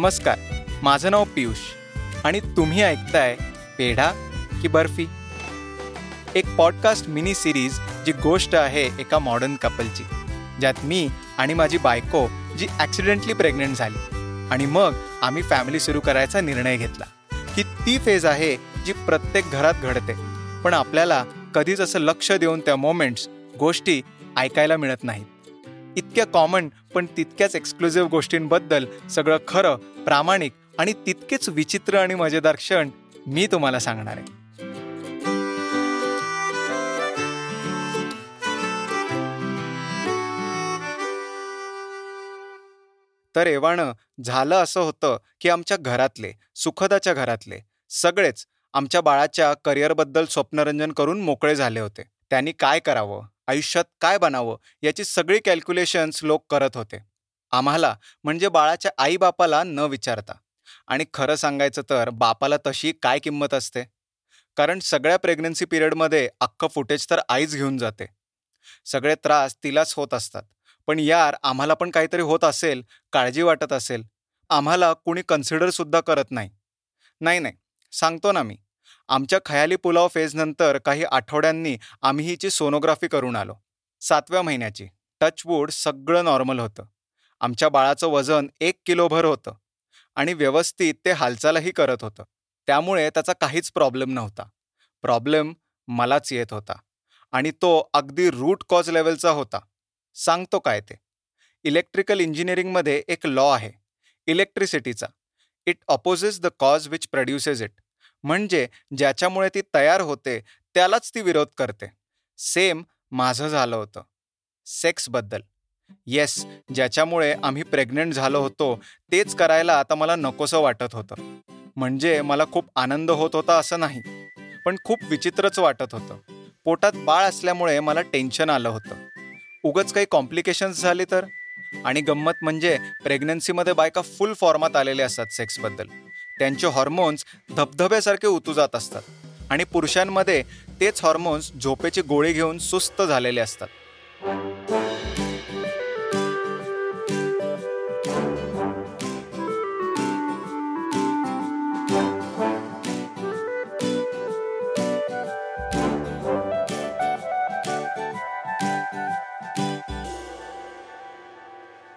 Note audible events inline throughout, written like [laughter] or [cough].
नमस्कार माझं नाव पियुष आणि तुम्ही ऐकताय पेढा की बर्फी. एक पॉडकास्ट मिनी सिरीज जी गोष्ट आहे एका मॉडर्न कपलची ज्यात मी आणि माझी बायको जी ॲक्सिडेंटली प्रेग्नंट झाली आणि मग आम्ही फॅमिली सुरू करायचा निर्णय घेतला. ही ती फेज आहे जी प्रत्येक घरात घडते. पण आपल्याला कधीच असं लक्ष देऊन त्या मोमेंट्स गोष्टी ऐकायला मिळत नाहीत. इतक्या कॉमन पण तितक्याच एक्सक्लुझिव्ह गोष्टींबद्दल सगळं खरं प्रामाणिक आणि तितकेच विचित्र आणि मजेदार क्षण मी तुम्हाला सांगणार आहे. तर एव्हाणं झालं असं होतं की आमच्या घरातले सुखदाच्या घरातले सगळेच आमच्या बाळाच्या करिअरबद्दल स्वप्नरंजन करून मोकळे झाले होते. त्यांनी काय करावं? आयुष्यात काय बनावं याची सगळी कॅल्क्युलेशन्स लोक करत होते. आम्हाला म्हणजे बाळाच्या आईबापाला न विचारता. आणि खरं सांगायचं तर बापाला तशी काय किंमत असते? कारण सगळ्या प्रेग्नन्सी पिरियडमध्ये अख्खं फुटेज तर आईच घेऊन जाते. सगळे त्रास तिलाच होत असतात. पण यार आम्हाला पण काहीतरी होत असेल काळजी वाटत असेल. आम्हाला कुणी कन्सिडरसुद्धा करत नाही. नाही नाही. सांगतो ना मी. आमच्या खयाली पुलाव फेजनंतर काही आठवड्यांनी आम्ही हिची सोनोग्राफी करून आलो. सातव्या महिन्याची. टचवूड सगळं नॉर्मल होतं. आमच्या बाळाचं वजन एक किलोभर होतं. आणि व्यवस्थित ते हालचालही करत होतं. त्यामुळे त्याचा काहीच प्रॉब्लेम नव्हता. प्रॉब्लेम मलाच येत होता. आणि तो अगदी रूट कॉज लेवलचा होता. सांगतो काय ते? इलेक्ट्रिकल इंजिनिअरिंगमध्ये एक लॉ आहे. इलेक्ट्रिसिटीचा it opposes the cause which produces it म्हणजे ज्याच्यामुळे ती तयार होते त्यालाच ती विरोध करते. सेम माझं झालं होतं. सेक्सबद्दल येस ज्याच्यामुळे आम्ही प्रेग्नंट झालो होतो तेच करायला आता मला नकोसं वाटत होतं. म्हणजे मला खूप आनंद होत होता असं नाही पण खूप विचित्रच वाटत होतं. पोटात बाळ असल्यामुळे मला टेन्शन आलं होतं. उगच काही कॉम्प्लिकेशन्स झाले तर? आणि गंमत म्हणजे प्रेग्नन्सीमध्ये बायका फुल फॉर्मात आलेले असतात सेक्सबद्दल. त्यांचे हॉर्मोन्स धबधब्यासारखे उतू जात असतात. आणि पुरुषांमध्ये तेच हॉर्मोन्स झोपेची गोळी घेऊन सुस्त झालेले असतात.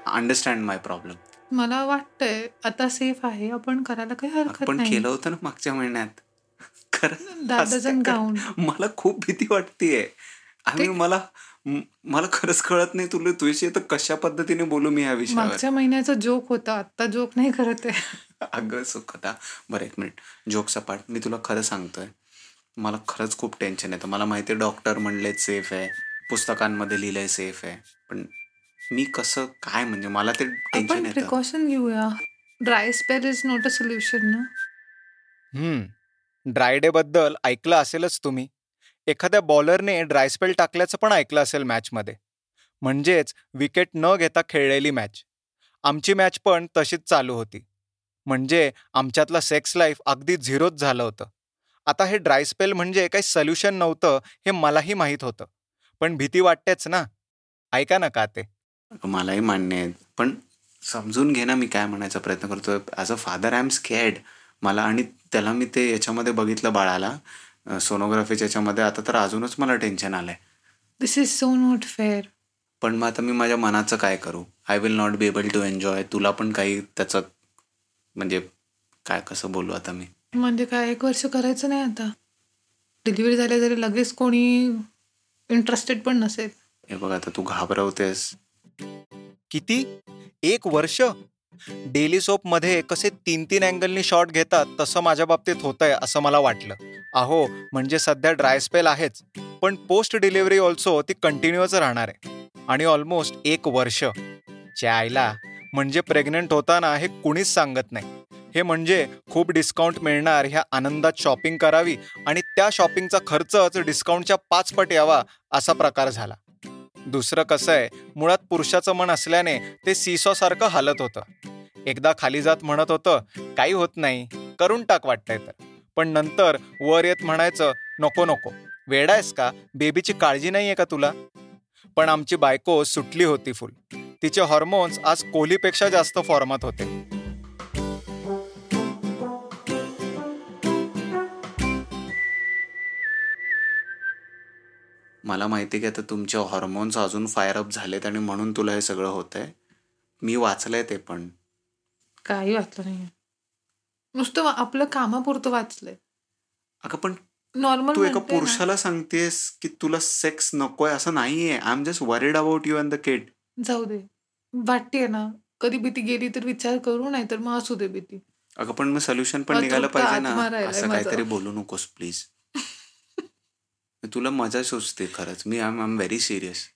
अंडरस्टँड माय प्रॉब्लेम मला वाटतंय आता सेफ आहे. आपण करायला काही हरकत नाही. केलं होतं ना मागच्या महिन्यात. मला खूप भीती वाटतेय. आणि मला मला खरंच कळत नाही तुला तुझ्याशी तर कशा पद्धतीने बोलू मी ह्या विषयावर? मागच्या महिन्याचा जोक होता. आता जोक नाही करत आहे. अगं सुखता बरं एक मिनिट जोक सपाट. मी तुला खरं सांगतोय. मला खरंच खूप टेन्शन येतं. मला माहिती डॉक्टर म्हणलेत सेफ आहे. पुस्तकांमध्ये लिहिलंय सेफ आहे. पण मी कसं काय म्हणजे मला ते टेन्शन आपण येतं. प्रिकॉशन घेऊया. Dry spell is not a solution ना? हम्म. ड्राय डे बद्दल ऐकलं असेलच तुम्ही. एखाद्या बॉलरने ड्राय स्पेल टाकल्याचं पण ऐकलं असेल मॅचमध्ये म्हणजेच विकेट न घेता खेळलेली मॅच आमची मॅच पण तशीच चालू होती. म्हणजे आमच्यातलं सेक्स लाईफ अगदी झिरोच झालं होतं. आता हे ड्राय स्पेल म्हणजे काही सोल्युशन नव्हतं हे मलाही माहीत होतं. पण भीती वाटतेच ना. ऐका ना का ते मलाही मान्य आहे पण समजून घे ना मी काय म्हणायचा प्रयत्न करतोय. As a father I am scared मला आणि त्याला मी ते याच्यामध्ये बघितलं बाळाला. सोनोग्राफीच्या याच्यामध्ये. आता तर अजूनच मला टेन्शन आलंय. This is so not fair पण मग आता मी माझ्या मनाचं काय करू? I will not be able to enjoy तुला पण काही त्याचं म्हणजे काय कसं बोलू आता मी? म्हणजे काय एक वर्ष करायचं नाही आता? डिलिव्हरी झाली तरी लगेच कोणी इंटरेस्टेड पण नसेल. हे बघ आता तू घाबरवतेस. किती? एक वर्ष? डेली सोपमध्ये कसे तीन तीन अँगलनी शॉट घेतात तसं माझ्या बाबतीत होतंय असं मला वाटलं. अहो म्हणजे सध्या ड्राय स्पेल आहेच पण पोस्ट डिलिव्हरी ऑल्सो ती कंटिन्युअस राहणार आहे. आणि ऑलमोस्ट एक वर्ष. आईला म्हणजे प्रेग्नंट होताना हे कुणीच सांगत नाही. हे म्हणजे खूप डिस्काउंट मिळणार ह्या आनंदात शॉपिंग करावी आणि त्या शॉपिंगचा खर्चच डिस्काउंटच्या पाच पट यावा असा प्रकार झाला. दुसरं कसं आहे मुळात पुरुषाचं मन असल्याने ते सारखं हालत होतं. एकदा खाली जात म्हणत होतं काही होत नाही करून टाक वाटतंय तर. पण नंतर वर येत म्हणायचं नको नको वेडायस का? बेबीची काळजी नाहीये का तुला? पण आमची बायको सुटली होती फुल. तिचे हॉर्मोन्स आज कोहलीपेक्षा जास्त फॉर्मात होते. मला माहिती की आता तुमचे हॉर्मोन्स अजून फायर अप झालेत आणि म्हणून तुला हे सगळं होत आहे मी वाचलंय ते पण. काही वाचलं नाही नुसतं आपलं कामापुरतं वाचलंय. अगं पण नॉर्मल तू एका पुरुषाला सांगतेस की तुला सेक्स नकोय असं नाहीये. I am just worried about you and the kid जाऊ दे. वाटतेय ना. कधी भीती गेली तर विचार करू नाही तर मग असू दे भीती. अगं पण मग सोल्युशन पण निघालं पाहिजे ना. असं. काहीतरी बोलू नकोस प्लीज तुला मजा सुचते खरंच. मी आय एम व्हेरी सिरियस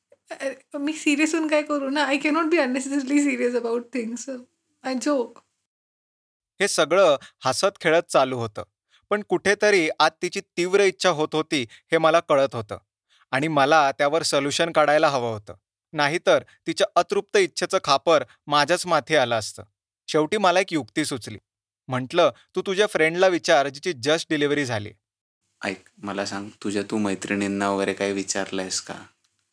मी सिरियस होऊन काय करू ना? I cannot be unnecessarily serious about things I joke हे सगळं हसत खेळत चालू होतं. पण कुठेतरी आत तिची तीव्र इच्छा होत होती हे मला कळत होतं. आणि मला त्यावर सोल्युशन काढायला हवं होतं. नाहीतर तिच्या अतृप्त इच्छेचं खापर माझ्याच माथी आलं असतं. शेवटी मला एक युक्ती सुचली. म्हटलं तू तुझ्या फ्रेंडला विचार जिची जस्ट डिलिव्हरी झाली. ऐक मला सांग तुझ्या तू मैत्रिणींना वगैरे काही विचारलंयस का?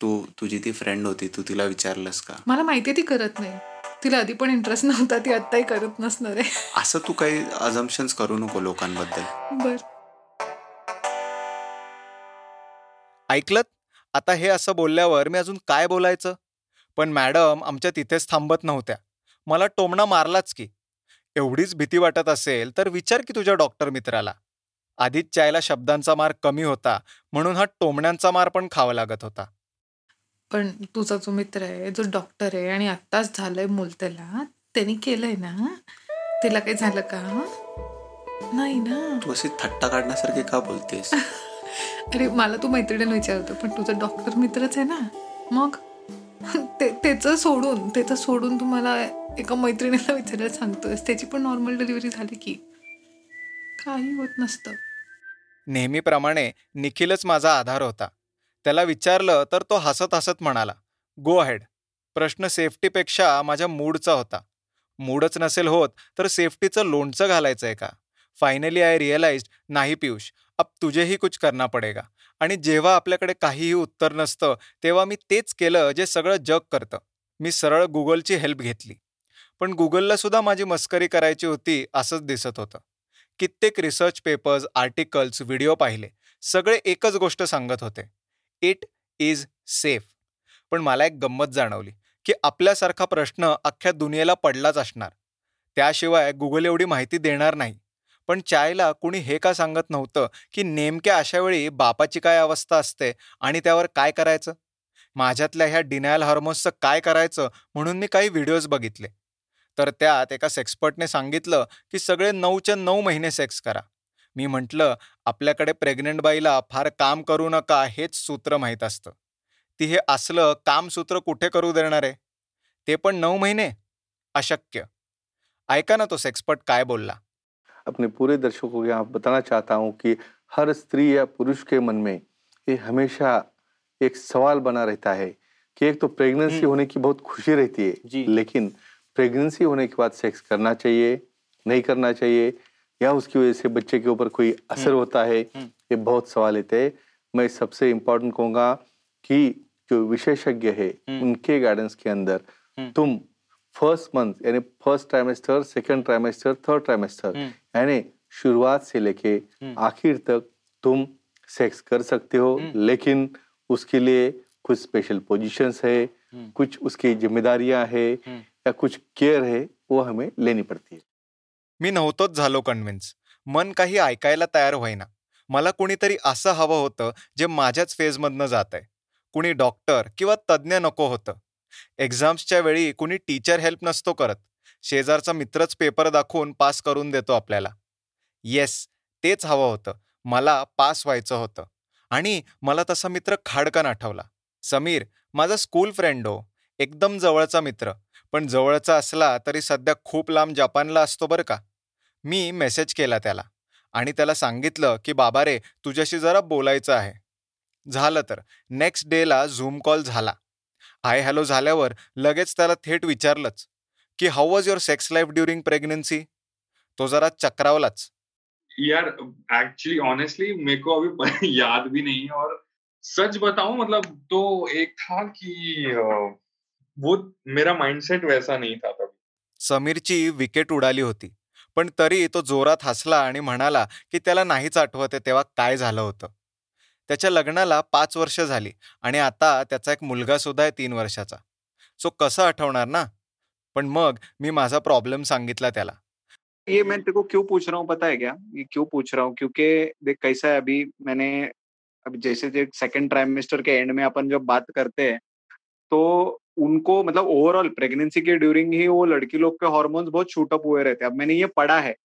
तू तुझी ती फ्रेंड होती तू तिला विचारलंस का? मला माहितीये ती करत नाही. तिला आधी पण इंटरेस्ट नव्हता ती आत्ताही करत नसणार आहे. [laughs] असं तू काही अजम्पन्स करू नको लोकांबद्दल. बर. ऐकलत? आता हे असं बोलल्यावर मी अजून काय बोलायचं? पण मॅडम आमच्या तिथेच थांबत नव्हत्या. मला टोमणा मारलाच की. एवढीच भीती वाटत असेल तर विचार की तुझ्या डॉक्टर मित्राला. आधीच चायला शब्दांचा मार कमी होता म्हणून हा टोमण्यांचा मार पण खावा लागत होता. पण तुझा जो मित्र आहे जो डॉक्टर आहे आणि आत्ताच झालंय मूल त्याला त्यांनी केलंय ना? तिला काही झालं का? नाही ना? तू अशी थट्टा काढण्यासारखी का बोलतेस? [laughs] अरे मला तू मैत्रिणीला विचारतो पण तुझा डॉक्टर मित्रच आहे ना? मग? [laughs] ते त्याचं सोडून त्याचं सोडून तू मला एका मैत्रिणीला विचारायला सांगतोयस त्याची पण नॉर्मल डिलिव्हरी झाली की. काही होत नसतं. नेहमीप्रमाणे निखिलच माझा आधार होता. त्याला विचारलं तर तो हसत हसत म्हणाला गो अहेड प्रश्न सेफ्टीपेक्षा माझ्या मूडचा होता. मूडच नसेल होत तर सेफ्टीचं लोणचं घालायचंय का? फायनली आय रिअलाइज नाही पियुष अब तुझेही कुछ करना पडेगा. आणि जेव्हा आपल्याकडे काहीही उत्तर नसतं तेव्हा मी तेच केलं जे सगळं जग करतं. मी सरळ गुगलची हेल्प घेतली. पण गुगलला सुद्धा माझी मस्करी करायची होती असंच दिसत होतं. कित्येक रिसर्च पेपर्स आर्टिकल्स व्हिडिओ पाहिले. सगळे एकच गोष्ट सांगत होते. इट इज सेफ पण मला एक गंमत जाणवली की आपल्यासारखा प्रश्न अख्ख्या दुनियेला पडलाच असणार. त्याशिवाय गुगल एवढी माहिती देणार नाही. पण चायला कुणी हे का सांगत नव्हतं की नेमक्या अशा वेळी बापाची काय अवस्था असते आणि त्यावर काय करायचं? माझ्यातल्या ह्या डिनायल हार्मोन्सचं काय करायचं म्हणून मी काही व्हिडिओज बघितले. तर त्यात एका सेक्सपर्टने सांगितलं की सगळे नऊच्या नऊ महिने सेक्स करा. मी म्हटलं आपल्याकडे प्रेग्नंट बाईला फार काम करू नका हेच सूत्र माहीत असतं. ती हे असलं काम सूत्र कुठे करू देणार? आहे ते पण नऊ महिने? अशक्य. ऐका ना तो सेक्सपर्ट काय बोलला. अपने पूरे दर्शकों को यहाँ बताना चाहता हूँ कि हर स्त्री या पुरुष के मन में ये हमेशा एक सवाल बना रहता है कि एक तो प्रेगनेंसी। होने की बहुत खुशी रहती जी। है लेकिन प्रेगनेंसी होने के बाद सेक्स करना चाहिए नहीं करना चाहिए या उसकी वजह से बच्चे के ऊपर कोई असर हम्म। होता है हम्म। ये बहुत सवाल रहते हैं मैं सबसे इम्पोर्टेंट कहूँगा कि जो विशेषज्ञ है हम्म। उनके गाइडेंस के अंदर। तुम फ़र्स्ट मंथ यानी first trimester second trimester third trimester. यानी शुरुआत से लेके। आखिर तक तुम सेक्स कर सकते हो। लेकिन उसके लिए कुछ स्पेशल पोजीशंस है। कुछ उसकी जिम्मेदारियाँ है। या कुछ केअर है वो हमें लेनी पड़ती है. मी नव्हतोच झालो कन्व्हिन्स मन काही ऐकायला तयार होईना. मला कुणीतरी असं हवं होतं जे माझ्याच फेजमधनं जात आहे कुणी डॉक्टर किंवा तज्ज्ञ नको होतं. एक्झाम्सच्या वेळी कुणी टीचर हेल्प नसतो करत. शेजारचा मित्रच पेपर दाखवून पास करून देतो आपल्याला. येस तेच हवं होतं. मला पास व्हायचं होतं. आणि मला तसा मित्र खाडकन आठवला. समीर माझा स्कूल फ्रेंड हो. एकदम जवळचा मित्र. पण जवळचा असला तरी सध्या खूप लांब जपानला असतो बरं का. मी मेसेज केला त्याला आणि त्याला सांगितलं की बाबा रे तुझ्याशी जरा बोलायचं आहे. झालं तर. नेक्स्ट डेला झूम कॉल झाला. हाय हॅलो झाल्यावर लगेच त्याला थेट विचारलंच की how was your sex life during pregnancy? तो जरा चक्रावलाच. यार एक्चुअली ऑनेस्टली मेरे को अभी [laughs] याद भी नहीं है और सच बताऊं मतलब तो एक था कि वो मेरा माइंडसेट वैसा नहीं था तभी। समीरची विकेट उडाली होती पण तरी तो जोरात हसला आणि म्हणाला की त्याला नाहीच आठवत तेव्हा काय झालं होतं. त्याच्या लग्नाला पाच वर्ष झाली आणि आता त्याचा एक मुलगा सुद्धा आहे तीन वर्षाचा. सो कसं आठवणार ना? पण मग मी माझा प्रॉब्लेम सांगितला त्याला. ये मैं तेरे को क्यों पूछ रहा हूँ पता है क्या? ये क्यों पूछ रहा हूँ? क्योंकि देख कैसा है अभी मैंने अभी जैसे जो सेकंड ट्राइमेस्टर के एंड में अपन जब बात करते हैं तो उनको मतलब ओवरऑल प्रेगनेंसी के ड्यूरिंग ही वो लड़की लोग के हॉर्मोन्स बहुत शूट अप हुए रहते हैं। अब मैंने ये पढ़ा है।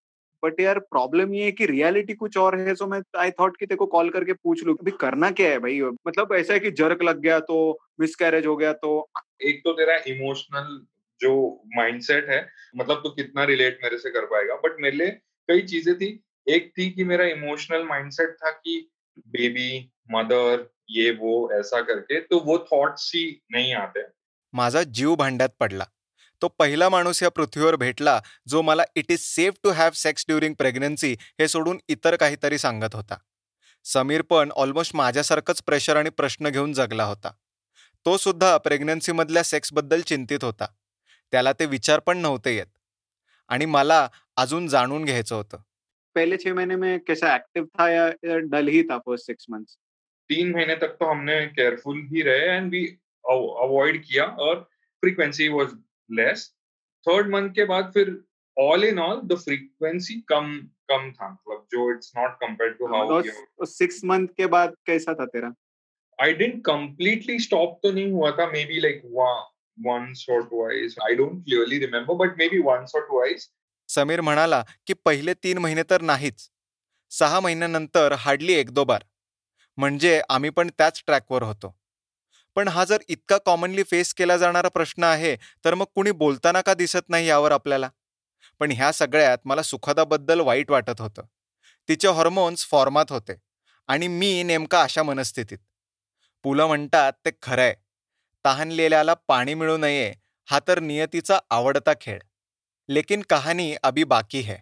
बट यार प्रॉब्लम ये है कि रियलिटी कुछ और है सो मैं आई थॉट कि तेरे को कॉल करके पूछ लू, अभी करना क्या है भाई? मतलब ऐसा है कि जर्क लग गया तो मिसकैरेज हो गया तो। एक तो तेरा इमोशनल जो माइंडसेट है मतलब तो कितना रिलेट मेरे से कर पाएगा। बट मेरे लिए कई चीज़ें थी। एक थी कि मेरा इमोशनल माइंडसेट था कि बेबी मदर ये, वो, ऐसा करके तो वो थॉट्स ही नहीं आते। माझा जीव भांड्यात पडला. तो पहिला माणूस या पृथ्वीवर भेटला जो मला it is safe to have sex during pregnancy हे सोडून इतर काहीतरी सांगत होता. समीर पण ऑलमोस्ट माझ्यासारखंच प्रेशर आणि प्रश्न घेऊन जगला होता. तो सुद्धा प्रेग्नन्सीमधल्या सेक्सबद्दल चिंतित होता. त्याला ते विचार पण नव्हते येत. आणि मला अजून जाणून घ्यायचं होतं. पहले छह महीने में कैसा एक्टिव था या डल ही था फर्स्ट सिक्स मंथ्स तीन महीने तक तो हमने केयरफुल ही रहे एंड वी अवॉइड किया और frequency was less third month के बाद फिर all in all the frequency कम कम था मतलब जो it's not compared to how six month के बाद कैसा था तेरा? आई डेंट कंप्लीटली स्टॉप तो नहीं हुआ था maybe like once or twice. I don't clearly remember, but maybe once or twice. Sameer म्हणाला की पहिले तीन महिने तर नाहीच. सहा महिन्यानंतर हार्डली एक दो बार. म्हणजे आम्ही पण त्याच ट्रॅकवर होतो. पण हा जर इतका कॉमनली फेस केला जाणारा प्रश्न आहे तर मग कुणी बोलताना का दिसत नाही यावर आपल्याला? पण ह्या सगळ्यात मला सुखदाबद्दल वाईट वाटत होतं. तिचे हॉर्मोन्स फॉर्मात होते आणि मी नेमका अशा मनस्थितीत. पुलं म्हणतात ते खरंय तहानलेल्याला पाणी मिळू नये हा तर नियतीचा आवडता खेळ. लेकिन कहाणी अभी बाकी है.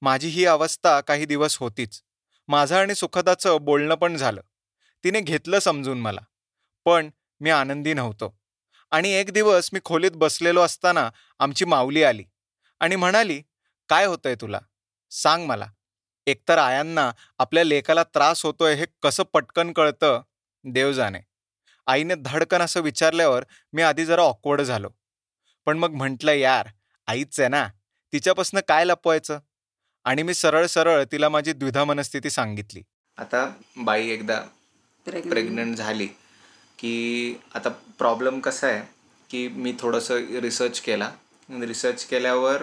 माझी ही अवस्था काही दिवस होतीच. माझं आणि सुखदाचं बोलणं पण झालं. तिने घेतलं समजून मला. पण मी आनंदी नव्हतो. आणि एक दिवस मी खोलीत बसलेलो असताना आमची माऊली आली आणि म्हणाली काय होतंय तुला? सांग मला. एकतर आयांना आपल्या लेकाला त्रास होतोय हे कसं पटकन कळतं? देव जाणे. आईने धडकन असं विचारल्यावर मी आधी जरा ऑकवर्ड झालो. पण मग म्हटलं यार आईच आहे ना. तिच्यापासून काय लपवायचं? आणि मी सरळ सरळ तिला माझी द्विधा मनस्थिती सांगितली. आता बाई एकदा प्रेग्नंट झाली. की आता प्रॉब्लेम कसा आहे की मी थोडंसं रिसर्च केला. रिसर्च केल्यावर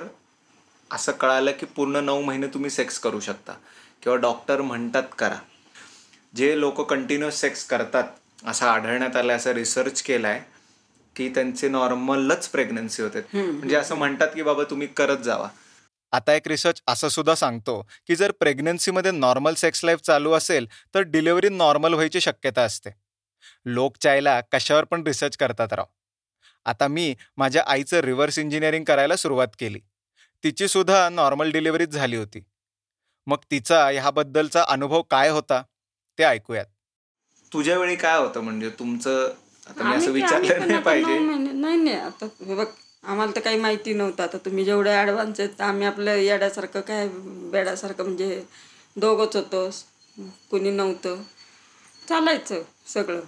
असं कळालं की पूर्ण नऊ महिने तुम्ही सेक्स करू शकता. किंवा डॉक्टर म्हणतात करा. जे लोक कंटिन्युअस सेक्स करतात असं आढळण्यात आलं असं रिसर्च केलाय की त्यांचे नॉर्मलच प्रेग्नन्सी होते. म्हणजे असं म्हणतात की बाबा तुम्ही करत जावा. आता एक रिसर्च असं सुद्धा सांगतो की जर प्रेग्नन्सीमध्ये नॉर्मल सेक्स लाईफ चालू असेल तर डिलिव्हरी नॉर्मल व्हायची शक्यता असते. लोक चायला कशावर पण रिसर्च करतात राव. आता मी माझ्या आईचं रिव्हर्स इंजिनिअरिंग करायला सुरुवात केली. तिची सुद्धा नॉर्मल डिलिव्हरीच झाली होती. मग तिचा ह्याबद्दलचा अनुभव काय होता ते ऐकूयात. तुझ्या वेळी काय होतं म्हणजे तुमचं आता मी असं विचारलं नाही पाहिजे. नाही नाही आता बघ आम्हाला तर काही माहिती नव्हतं. आता तुम्ही जेवढे ॲडव्हान्स आहेत आम्ही आपलं येड्यासारखं काय बेड्यासारखं म्हणजे दोघंच होतो. कुणी नव्हतं. चालायचं सगळं.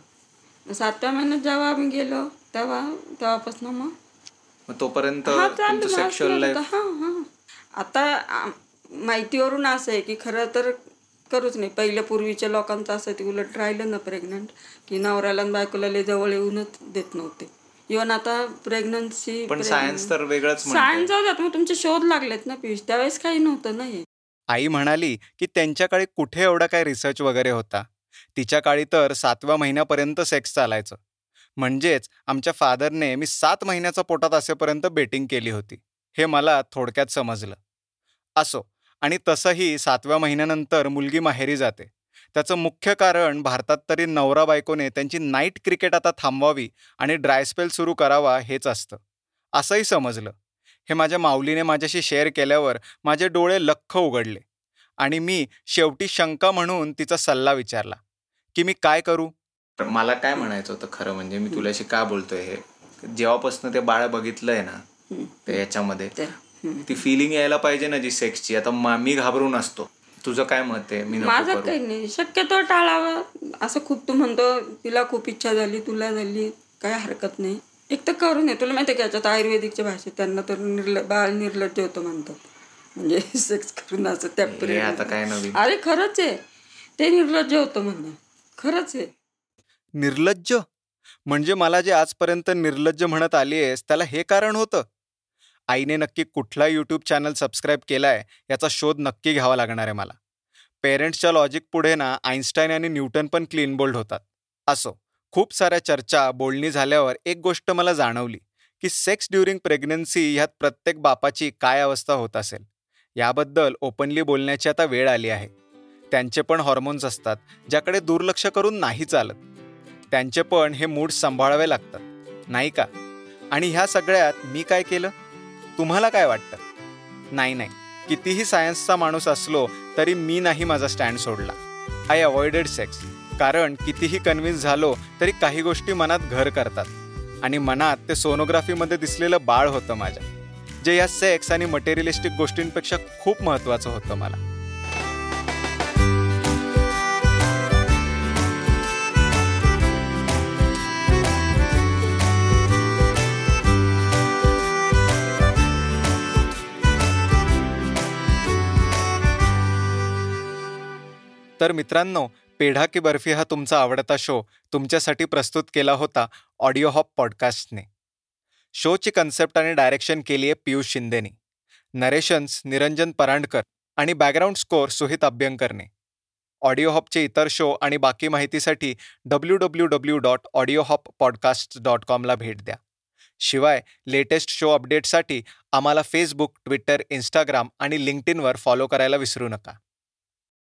सातव्या महिन्यात जेव्हा आम्ही गेलो तेव्हा तेव्हापासून मग तोपर्यंत हा हा हा. आता माहितीवरून असं आहे की खरं तर करूच नाही. पहिल्या पूर्वीच्या लोकांचं असं ते उलट राहिलं ना प्रेग्नंट की नवऱ्याला बायकोला लय जवळ येऊनच देत नव्हते. इव्हन आता प्रेग्नन्सी पण सायन्स तर वेगळंच सायन्स जाऊ द्यात मग तुमचे शोध लागलेत ना पियुष. त्यावेळेस काही नव्हतं ना हे. आई म्हणाली की त्यांच्या काळी कुठे एवढा काय रिसर्च वगैरे होता? तिच्या काळी तर सातव्या महिन्यापर्यंत सेक्स चालायचं. म्हणजेच आमच्या फादरने मी सात महिन्याच्या पोटात असेपर्यंत बेटिंग केली होती. हे मला थोडक्यात समजलं. असो आणि तसंही सातव्या महिन्यानंतर मुलगी माहेरी जाते. त्याचं मुख्य कारण भारतात तरी नवरा बायकोने त्यांची नाईट क्रिकेट आता थांबवावी आणि ड्रायस्पेल सुरू करावा हेच असतं. असंही समजलं. हे माझ्या माऊलीने माझ्याशी शेअर केल्यावर माझे डोळे लख्ख उघडले. आणि मी शेवटी शंका म्हणून तिचा सल्ला विचारला की मी काय करू? मला काय म्हणायचं होतं खरं म्हणजे मी तुल्याशी का बोलतोय हे? जेव्हापासून ते बाळ बघितलंय ना ते याच्यामध्ये ती. फिलिंग यायला पाहिजे ना जी सेक्सची आता मी घाबरून असतो तुझं काय मत आहे? मी माझं. काही नाही. शक्यतो टाळावं. असं खूप तू म्हणतो तिला खूप इच्छा झाली तुला झाली काही हरकत नाही. एक तर करू नये तुला माहिती आहे का याच्यात आयुर्वेदिकच्या भाषेत त्यांना तर निर्ल बाळ निर्लज्ज होतं म्हणतात. म्हणजे सेक्स करून असं त्या हे आता काय. नवीन? अरे खरंच आहे. ते निर्लज्ज होतं म्हणणं. खरंच आहे. निर्लज्ज? म्हणजे मला जे आजपर्यंत निर्लज्ज म्हणत आली आहेस त्याला हे कारण होतं? आईने नक्की कुठला यूट्यूब चॅनल सबस्क्राईब केलाय याचा शोध नक्की घ्यावा लागणार आहे मला. पेरेंट्सच्या लॉजिक पुढे ना आईन्स्टाईन आणि न्यूटन पण क्लीन बोल्ड होतात. असो खूप साऱ्या चर्चा बोलणी झाल्यावर एक गोष्ट मला जाणवली की सेक्स ड्युरिंग प्रेग्नन्सी ह्यात प्रत्येक बापाची काय अवस्था होत असेल? याबद्दल ओपनली बोलण्याची आता वेळ आली आहे. त्यांचे पण हॉर्मोन्स असतात ज्याकडे दुर्लक्ष करून नाही चालत. त्यांचे पण हे मूड सांभाळावे लागतात नाही का? आणि ह्या सगळ्यात मी काय केलं? तुम्हाला काय वाटतं? नाही नाही. कितीही सायन्सचा माणूस असलो तरी मी नाही माझा स्टँड सोडला. आय अवॉइडेड सेक्स कारण कितीही कन्व्हिन्स झालो तरी काही गोष्टी मनात घर करतात. आणि मनात ते सोनोग्राफीमध्ये दिसलेलं बाळ होतं माझ्या. जे या सेक्स आणि मटेरियलिस्टिक गोष्टींपेक्षा खूप महत्त्वाचं होतं मला. तर मित्रांनो पेढा की बर्फी हा तुमचा आवडता शो तुमच्यासाठी प्रस्तुत केला होता ऑडिओ हॉप पॉडकास्टने शोची कन्सेप्ट आणि डायरेक्शन केली आहे पियुष शिंदेनी. नरेशन्स निरंजन परांडकर आणि बॅकग्राऊंड स्कोअर सुहित अभ्यंकरने. ऑडिओ हॉपचे इतर शो आणि बाकी माहितीसाठी W W W dot Audio Hop podcast dot कॉमला भेट द्या. शिवाय लेटेस्ट शो अपडेटसाठी आम्हाला फेसबुक ट्विटर इंस्टाग्राम आणि लिंक्डइनवर फॉलो करायला विसरू नका.